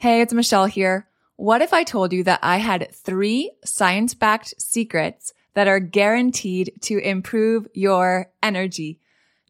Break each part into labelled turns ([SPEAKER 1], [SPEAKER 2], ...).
[SPEAKER 1] Hey, it's Michelle here. What if I told you that I had three science backed secrets that are guaranteed to improve your energy?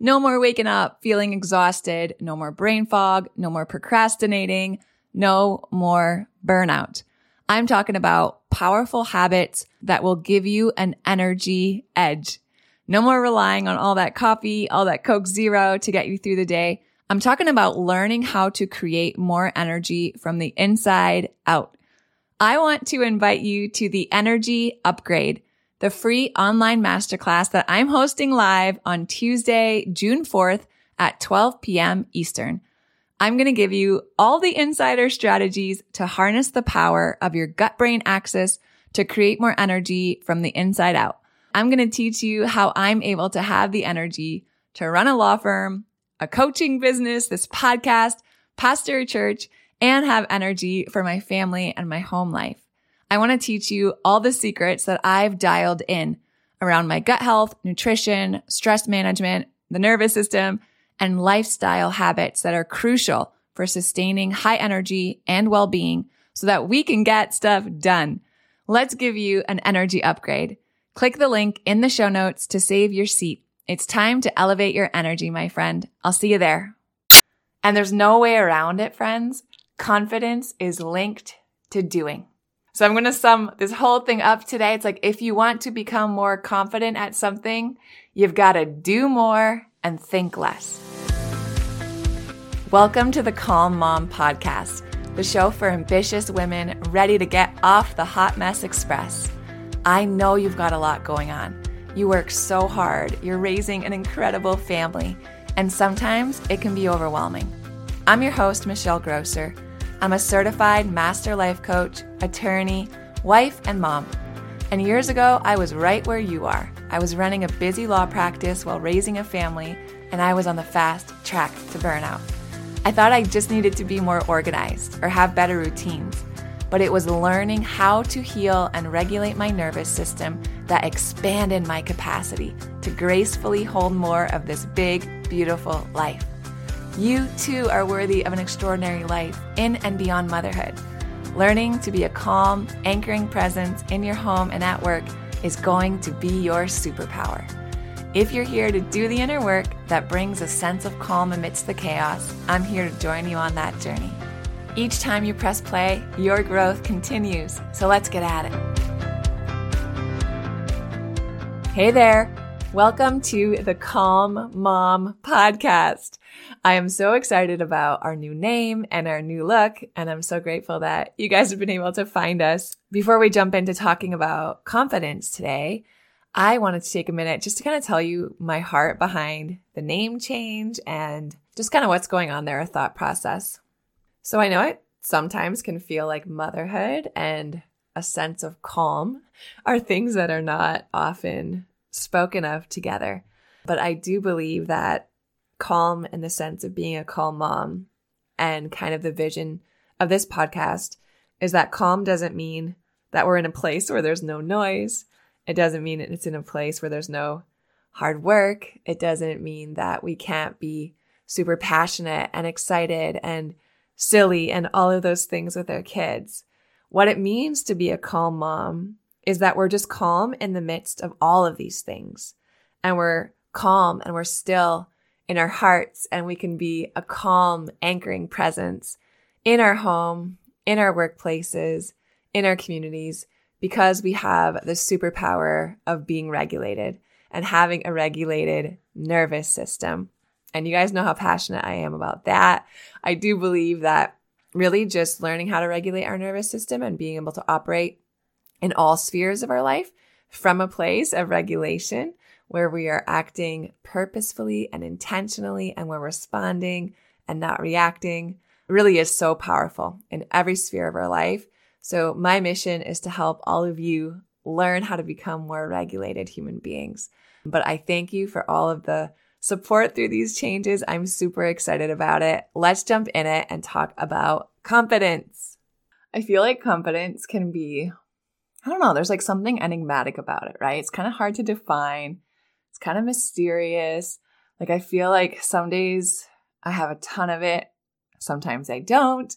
[SPEAKER 1] No more waking up feeling exhausted, no more brain fog, no more procrastinating, no more burnout. I'm talking about powerful habits that will give you an energy edge. No more relying on all that coffee, all that Coke Zero to get you through the day. I'm talking about learning how to create more energy from the inside out. I want to invite you to the Energy Upgrade the free online masterclass that I'm hosting live on Tuesday, June 4th at 12 p.m. Eastern. I'm going to give you all the insider strategies to harness the power of your gut brain axis to create more energy from the inside out. I'm going to teach you how I'm able to have the energy to run a law firm, a coaching business, this podcast, pastor church, and have energy for my family and my home life. I want to teach you all the secrets that I've dialed in around my gut health, nutrition, stress management, the nervous system, and lifestyle habits that are crucial for sustaining high energy and well-being so that we can get stuff done. Let's give you an energy upgrade. Click the link in the show notes to save your seat. It's time to elevate your energy, my friend. I'll see you there. And there's no way around it, friends. Confidence is linked to doing. So I'm going to sum this whole thing up today. It's like if you want to become more confident at something, you've got to do more and think less. Welcome to the Calm Mom Podcast, the show for ambitious women ready to get off the hot mess express. I know you've got a lot going on. You work so hard, you're raising an incredible family, and sometimes it can be overwhelming. I'm your host, Michelle Grosser I'm a certified master life coach, attorney, wife, and mom. And years ago, I was right where you are. I was running a busy law practice while raising a family, and I was on the fast track to burnout. I thought I just needed to be more organized or have better routines, but it was learning how to heal and regulate my nervous system that expanded my capacity to gracefully hold more of this big, beautiful life. You too are worthy of an extraordinary life in and beyond motherhood. Learning to be a calm, anchoring presence in your home and at work is going to be your superpower. If you're here to do the inner work that brings a sense of calm amidst the chaos, I'm here to join you on that journey. Each time you press play, your growth continues. So let's get at it. Hey there. Welcome to the Calm Mom podcast. I am so excited about our new name and our new look, and I'm so grateful that you guys have been able to find us. Before we jump into talking about confidence today, I wanted to take a minute just to kind of tell you my heart behind the name change and just kind of what's going on there, a thought process. So I know it sometimes can feel like motherhood and a sense of calm are things that are not often spoken of together. But I do believe that calm in the sense of being a calm mom and kind of the vision of this podcast is that calm doesn't mean that we're in a place where there's no noise. It doesn't mean it's in a place where there's no hard work. It doesn't mean that we can't be super passionate and excited and silly and all of those things with our kids. What it means to be a calm mom is that we're just calm in the midst of all of these things. And we're calm and we're still in our hearts and we can be a calm, anchoring presence in our home, in our workplaces, in our communities, because we have the superpower of being regulated and having a regulated nervous system. And you guys know how passionate I am about that. I do believe that really just learning how to regulate our nervous system and being able to operate in all spheres of our life from a place of regulation where we are acting purposefully and intentionally and we're responding and not reacting really is so powerful in every sphere of our life. So my mission is to help all of you learn how to become more regulated human beings. But I thank you for all of the support through these changes. I'm super excited about it. Let's jump in it and talk about confidence. I feel like confidence can be I don't know, there's like something enigmatic about it, right? It's kind of hard to define. It's kind of mysterious. Like I feel like some days I have a ton of it, sometimes I don't.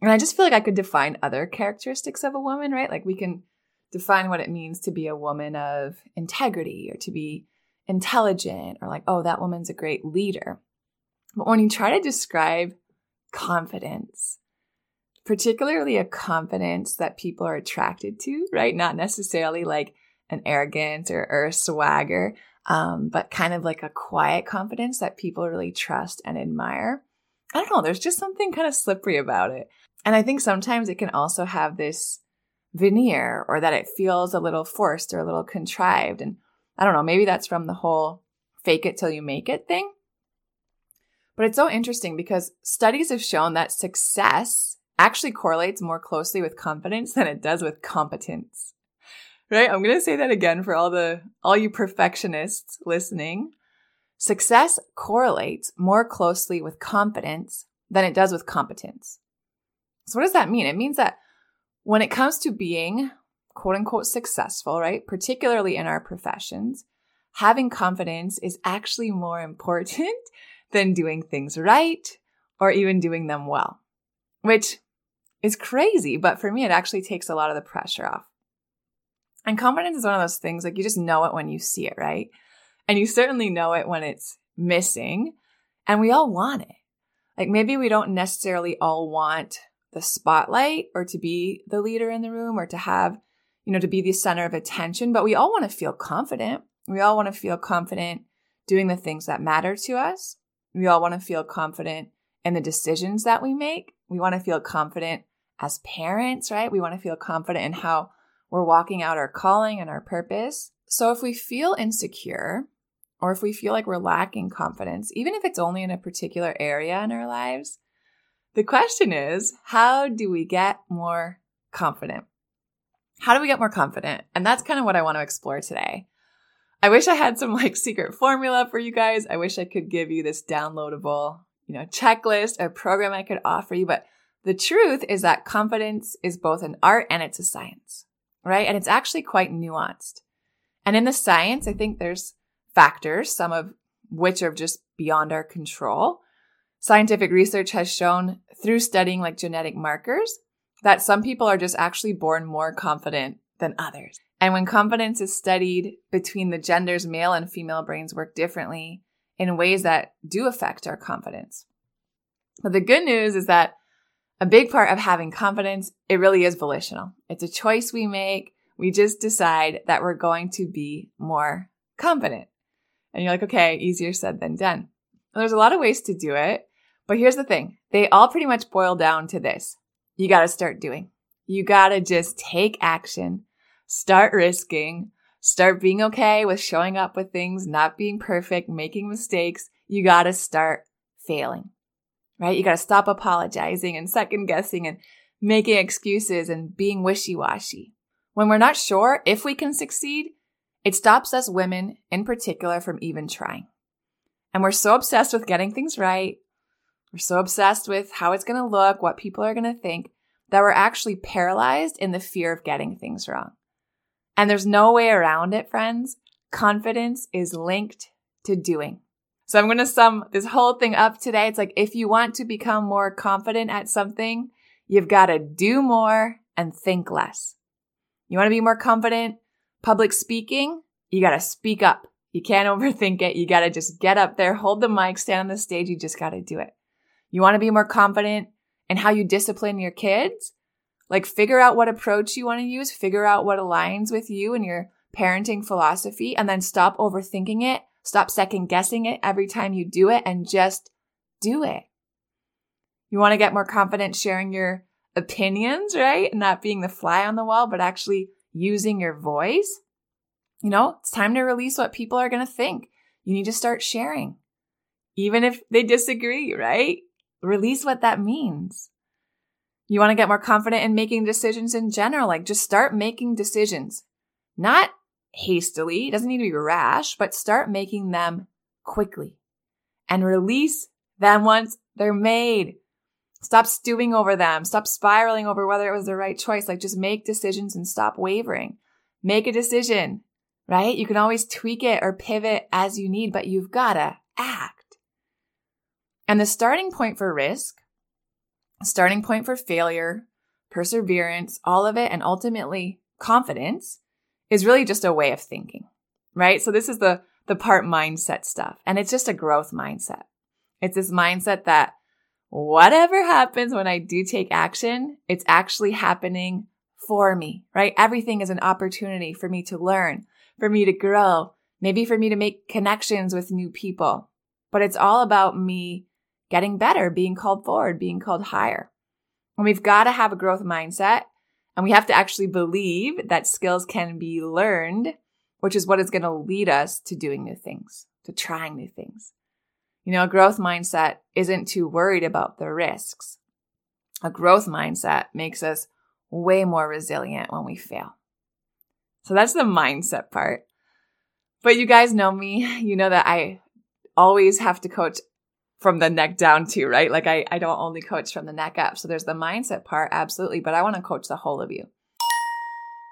[SPEAKER 1] And I just feel like I could define other characteristics of a woman, right? Like we can define what it means to be a woman of integrity or to be intelligent or like, oh, that woman's a great leader. But when you try to describe confidence, particularly a confidence that people are attracted to, right? Not necessarily like an arrogance or, or a swagger, um, but kind of like a quiet confidence that people really trust and admire. I don't know, there's just something kind of slippery about it. And I think sometimes it can also have this veneer or that it feels a little forced or a little contrived. And I don't know, maybe that's from the whole fake it till you make it thing. But it's so interesting because studies have shown that success actually correlates more closely with confidence than it does with competence. Right? I'm going to say that again for all the all you perfectionists listening. Success correlates more closely with confidence than it does with competence. So what does that mean? It means that when it comes to being quote unquote successful, right? Particularly in our professions, having confidence is actually more important than doing things right or even doing them well, which is crazy. But for me, it actually takes a lot of the pressure off. And confidence is one of those things like you just know it when you see it, right? And you certainly know it when it's missing. And we all want it. Like maybe we don't necessarily all want the spotlight or to be the leader in the room or to have, you know, to be the center of attention, but we all want to feel confident. We all want to feel confident doing the things that matter to us. We all want to feel confident in the decisions that we make. We want to feel confident as parents, right? We want to feel confident in how we're walking out our calling and our purpose. So if we feel insecure or if we feel like we're lacking confidence, even if it's only in a particular area in our lives, the question is, how do we get more confident? How do we get more confident? And that's kind of what I want to explore today. I wish I had some like secret formula for you guys. I wish I could give you this downloadable, you know, checklist or program I could offer you, but the truth is that confidence is both an art and it's a science, right? And it's actually quite nuanced. And in the science, I think there's factors, some of which are just beyond our control. Scientific research has shown through studying like genetic markers that some people are just actually born more confident than others. And when confidence is studied between the genders, male and female brains work differently in ways that do affect our confidence. But the good news is that a big part of having confidence, it really is volitional. It's a choice we make. We just decide that we're going to be more confident. And you're like, okay, easier said than done. And there's a lot of ways to do it. But here's the thing. They all pretty much boil down to this. You got to start doing. You got to just take action, start risking, start being okay with showing up with things, not being perfect, making mistakes. You got to start failing right? You got to stop apologizing and second guessing and making excuses and being wishy washy. When we're not sure if we can succeed, it stops us women in particular from even trying. And we're so obsessed with getting things right. We're so obsessed with how it's going to look, what people are going to think, that we're actually paralyzed in the fear of getting things wrong. And there's no way around it, friends. Confidence is linked to doing. So I'm going to sum this whole thing up today. It's like if you want to become more confident at something, you've got to do more and think less. You want to be more confident public speaking? You got to speak up. You can't overthink it. You got to just get up there, hold the mic, stand on the stage. You just got to do it. You want to be more confident in how you discipline your kids? Like figure out what approach you want to use, figure out what aligns with you and your parenting philosophy, and then stop overthinking it Stop second guessing it every time you do it and just do it. You want to get more confident sharing your opinions, right? Not being the fly on the wall, but actually using your voice. You know, it's time to release what people are going to think. You need to start sharing, even if they disagree, right? Release what that means. You want to get more confident in making decisions in general, like just start making decisions, not hastily. It doesn't need to be rash, but start making them quickly and release them once they're made. Stop stewing over them. Stop spiraling over whether it was the right choice. Like just make decisions and stop wavering. Make a decision, right? You can always tweak it or pivot as you need, but you've got to act. And the starting point for risk, starting point for failure, perseverance, all of it, and ultimately confidence is really just a way of thinking, right? So this is the, the part mindset stuff. And it's just a growth mindset. It's this mindset that whatever happens when I do take action, it's actually happening for me, right? Everything is an opportunity for me to learn, for me to grow, maybe for me to make connections with new people. But it's all about me getting better, being called forward, being called higher. And we've got to have a growth mindset and we have to actually believe that skills can be learned, which is what is going to lead us to doing new things, to trying new things. You know, a growth mindset isn't too worried about the risks. A growth mindset makes us way more resilient when we fail. So that's the mindset part. But you guys know me. You know that I always have to coach from the neck down too, right? Like I, I don't only coach from the neck up. So there's the mindset part, absolutely. But I want to coach the whole of you.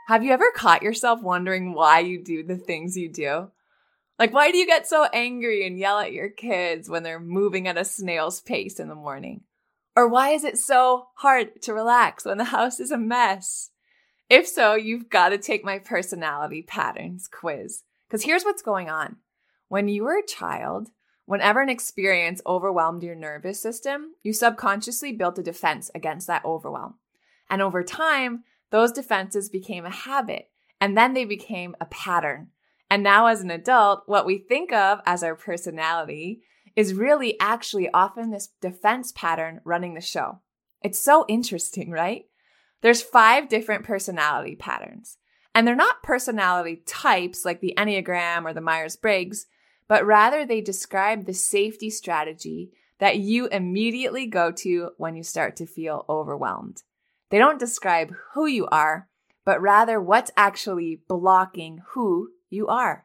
[SPEAKER 1] Have you ever caught yourself wondering why you do the things you do? Like, why do you get so angry and yell at your kids when they're moving at a snail's pace in the morning? Or why is it so hard to relax when the house is a mess? If so, you've got to take my personality patterns quiz. Because here's what's going on. When you were a child, whenever an experience overwhelmed your nervous system, you subconsciously built a defense against that overwhelm. And over time, those defenses became a habit and then they became a pattern. And now, as an adult, what we think of as our personality is really actually often this defense pattern running the show. It's so interesting, right? There's five different personality patterns. And they're not personality types like the Enneagram or the Myers Briggs, but rather they describe the safety strategy that you immediately go to when you start to feel overwhelmed. They don't describe who you are, but rather what's actually blocking who you are.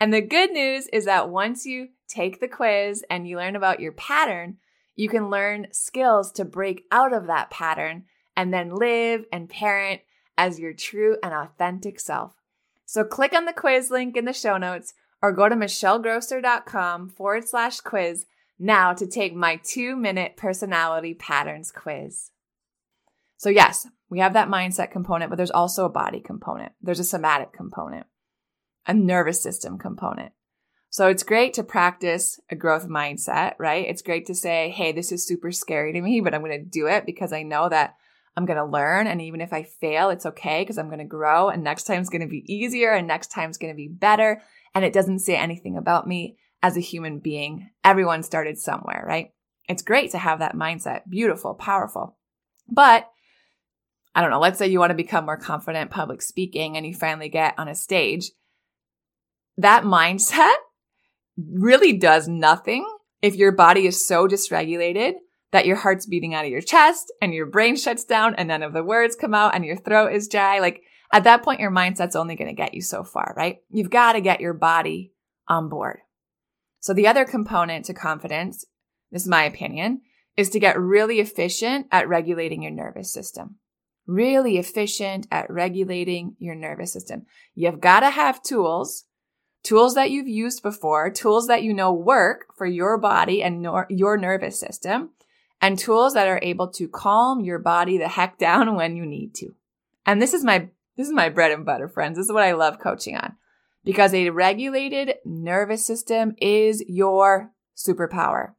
[SPEAKER 1] And the good news is that once you take the quiz and you learn about your pattern, you can learn skills to break out of that pattern and then live and parent as your true and authentic self. So click on the quiz link in the show notes or go to michellegrosser.com forward slash quiz now to take my two minute personality patterns quiz. So, yes, we have that mindset component, but there's also a body component. There's a somatic component a nervous system component. So it's great to practice a growth mindset, right? It's great to say, Hey, this is super scary to me, but I'm going to do it because I know that I'm going to learn. And even if I fail, it's okay because I'm going to grow and next time's going to be easier and next time's going to be better. And it doesn't say anything about me as a human being. Everyone started somewhere, right? It's great to have that mindset. Beautiful, powerful. But I don't know, let's say you want to become more confident public speaking and you finally get on a stage that mindset really does nothing if your body is so dysregulated that your heart's beating out of your chest and your brain shuts down and none of the words come out and your throat is dry. Like at that point, your mindset's only going to get you so far, right? You've got to get your body on board. So the other component to confidence, this is my opinion, is to get really efficient at regulating your nervous system. Really efficient at regulating your nervous system. You've got to have tools tools that you've used before, tools that you know work for your body and nor- your nervous system, and tools that are able to calm your body the heck down when you need to. And this is my this is my bread and butter, friends. This is what I love coaching on. Because a regulated nervous system is your superpower.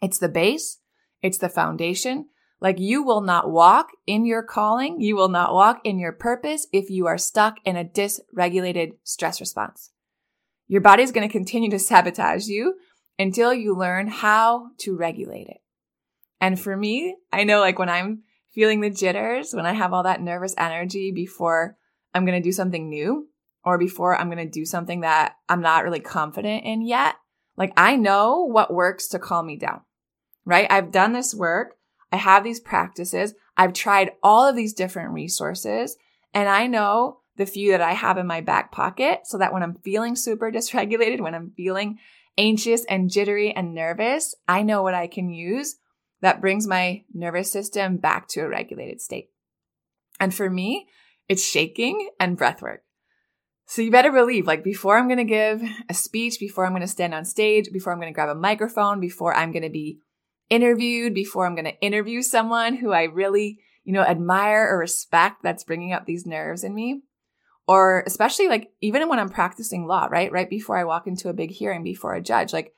[SPEAKER 1] It's the base, it's the foundation. Like you will not walk in your calling, you will not walk in your purpose if you are stuck in a dysregulated stress response. Your body is going to continue to sabotage you until you learn how to regulate it. And for me, I know like when I'm feeling the jitters, when I have all that nervous energy before I'm going to do something new or before I'm going to do something that I'm not really confident in yet, like I know what works to calm me down, right? I've done this work. I have these practices. I've tried all of these different resources and I know the few that I have in my back pocket so that when I'm feeling super dysregulated, when I'm feeling anxious and jittery and nervous, I know what I can use that brings my nervous system back to a regulated state. And for me, it's shaking and breath work. So you better believe, like before I'm going to give a speech, before I'm going to stand on stage, before I'm going to grab a microphone, before I'm going to be interviewed, before I'm going to interview someone who I really, you know, admire or respect that's bringing up these nerves in me. Or especially like even when I'm practicing law, right? Right before I walk into a big hearing before a judge, like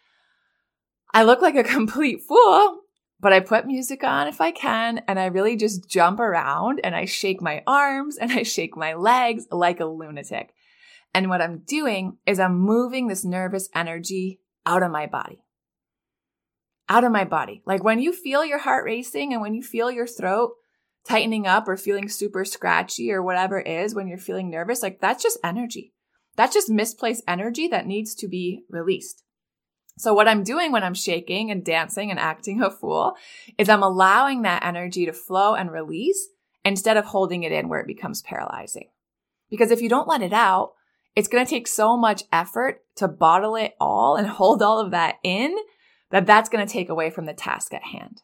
[SPEAKER 1] I look like a complete fool, but I put music on if I can and I really just jump around and I shake my arms and I shake my legs like a lunatic. And what I'm doing is I'm moving this nervous energy out of my body. Out of my body. Like when you feel your heart racing and when you feel your throat tightening up or feeling super scratchy or whatever it is when you're feeling nervous, like that's just energy. That's just misplaced energy that needs to be released. So what I'm doing when I'm shaking and dancing and acting a fool is I'm allowing that energy to flow and release instead of holding it in where it becomes paralyzing. Because if you don't let it out, it's going to take so much effort to bottle it all and hold all of that in that that's going to take away from the task at hand.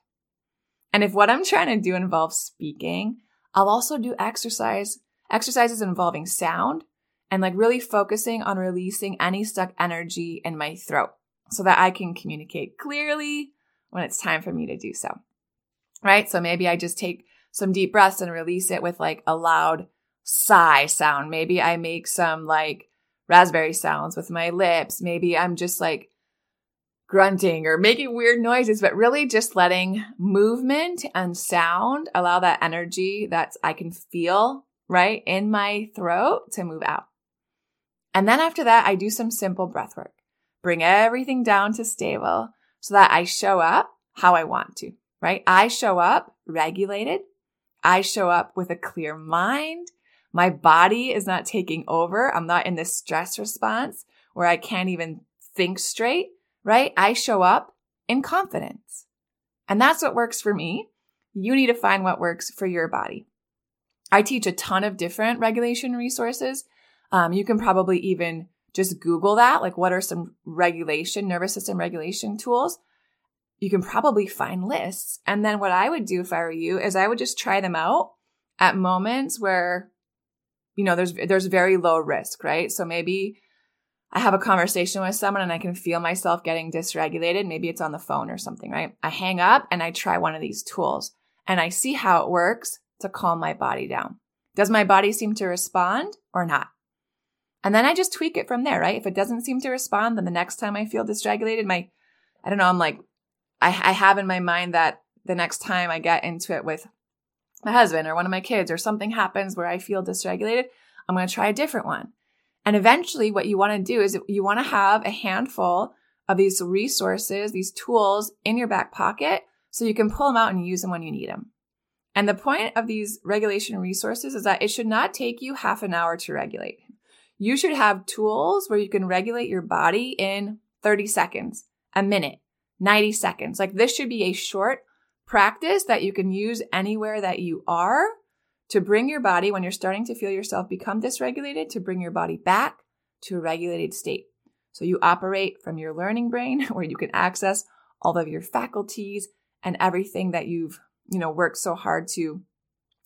[SPEAKER 1] And if what I'm trying to do involves speaking, I'll also do exercise, exercises involving sound and like really focusing on releasing any stuck energy in my throat so that I can communicate clearly when it's time for me to do so. Right? So maybe I just take some deep breaths and release it with like a loud sigh sound. Maybe I make some like raspberry sounds with my lips. Maybe I'm just like grunting or making weird noises, but really just letting movement and sound allow that energy that I can feel right in my throat to move out. And then after that, I do some simple breath work. Bring everything down to stable so that I show up how I want to, right? I show up regulated. I show up with a clear mind my body is not taking over. I'm not in this stress response where I can't even think straight, right? I show up in confidence. And that's what works for me. You need to find what works for your body. I teach a ton of different regulation resources. Um, you can probably even just Google that. Like, what are some regulation, nervous system regulation tools? You can probably find lists. And then what I would do if I were you is I would just try them out at moments where you know, there's, there's very low risk, right? So maybe I have a conversation with someone and I can feel myself getting dysregulated. Maybe it's on the phone or something, right? I hang up and I try one of these tools and I see how it works to calm my body down. Does my body seem to respond or not? And then I just tweak it from there, right? If it doesn't seem to respond, then the next time I feel dysregulated, my, I don't know, I'm like, I, I have in my mind that the next time I get into it with my husband or one of my kids or something happens where I feel dysregulated, I'm going to try a different one. And eventually what you want to do is you want to have a handful of these resources, these tools in your back pocket so you can pull them out and use them when you need them. And the point of these regulation resources is that it should not take you half an hour to regulate. You should have tools where you can regulate your body in 30 seconds, a minute, 90 seconds. Like this should be a short practice that you can use anywhere that you are to bring your body, when you're starting to feel yourself become dysregulated, to bring your body back to a regulated state. So you operate from your learning brain where you can access all of your faculties and everything that you've, you know, worked so hard to,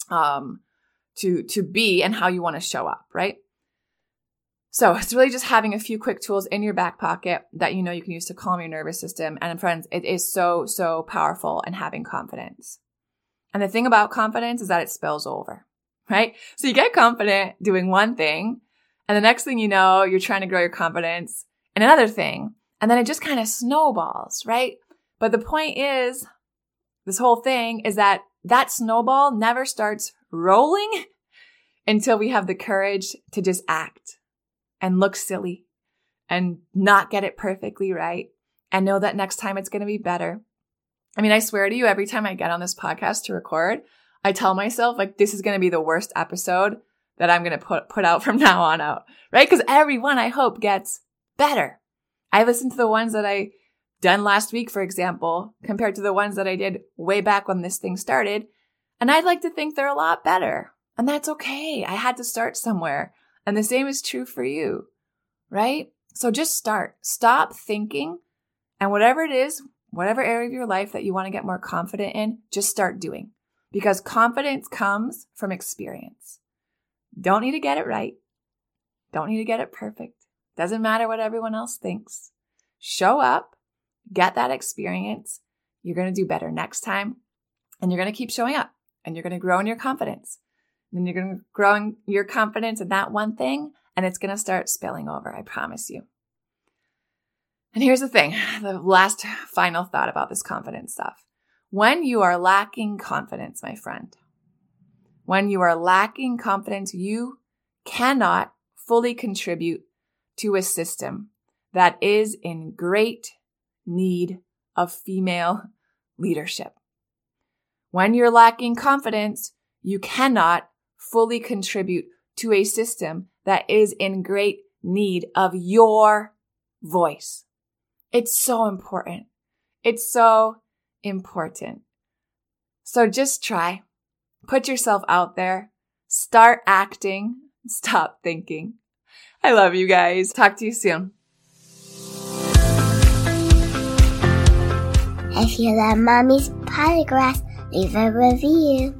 [SPEAKER 1] um, to, to be and how you want to show up, right? So it's really just having a few quick tools in your back pocket that you know you can use to calm your nervous system. And friends, it is so, so powerful and having confidence. And the thing about confidence is that it spills over, right? So you get confident doing one thing. And the next thing you know, you're trying to grow your confidence in another thing. And then it just kind of snowballs, right? But the point is, this whole thing is that that snowball never starts rolling until we have the courage to just act and look silly and not get it perfectly right and know that next time it's going to be better. I mean, I swear to you, every time I get on this podcast to record, I tell myself like this is going to be the worst episode that I'm going to put put out from now on out, right? Because every one I hope gets better. I listened to the ones that I done last week, for example, compared to the ones that I did way back when this thing started, and I'd like to think they're a lot better. And that's okay. I had to start somewhere. And the same is true for you, right? So just start. Stop thinking. And whatever it is, whatever area of your life that you want to get more confident in, just start doing. Because confidence comes from experience. Don't need to get it right. Don't need to get it perfect. Doesn't matter what everyone else thinks. Show up, get that experience, you're going to do better next time. And you're going to keep showing up and you're going to grow in your confidence. And you're going to grow your confidence in that one thing and it's going to start spilling over. I promise you. And here's the thing the last final thought about this confidence stuff. When you are lacking confidence, my friend, when you are lacking confidence, you cannot fully contribute to a system that is in great need of female leadership. When you're lacking confidence, you cannot fully contribute to a system that is in great need of your voice. It's so important. It's so important. So just try. Put yourself out there. Start acting. Stop thinking. I love you guys. Talk to you soon.
[SPEAKER 2] If you love Mommy's Polygraphs, leave a review.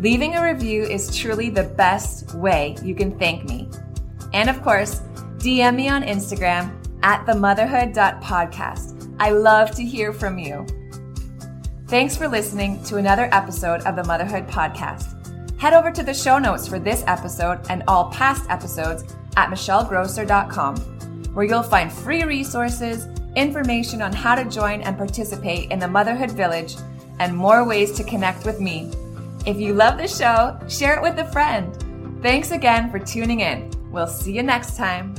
[SPEAKER 1] Leaving a review is truly the best way you can thank me. And of course, DM me on Instagram at themotherhood.podcast. I love to hear from you. Thanks for listening to another episode of the Motherhood Podcast. Head over to the show notes for this episode and all past episodes at michellegrosser.com, where you'll find free resources, information on how to join and participate in the Motherhood Village, and more ways to connect with me. If you love the show, share it with a friend. Thanks again for tuning in. We'll see you next time.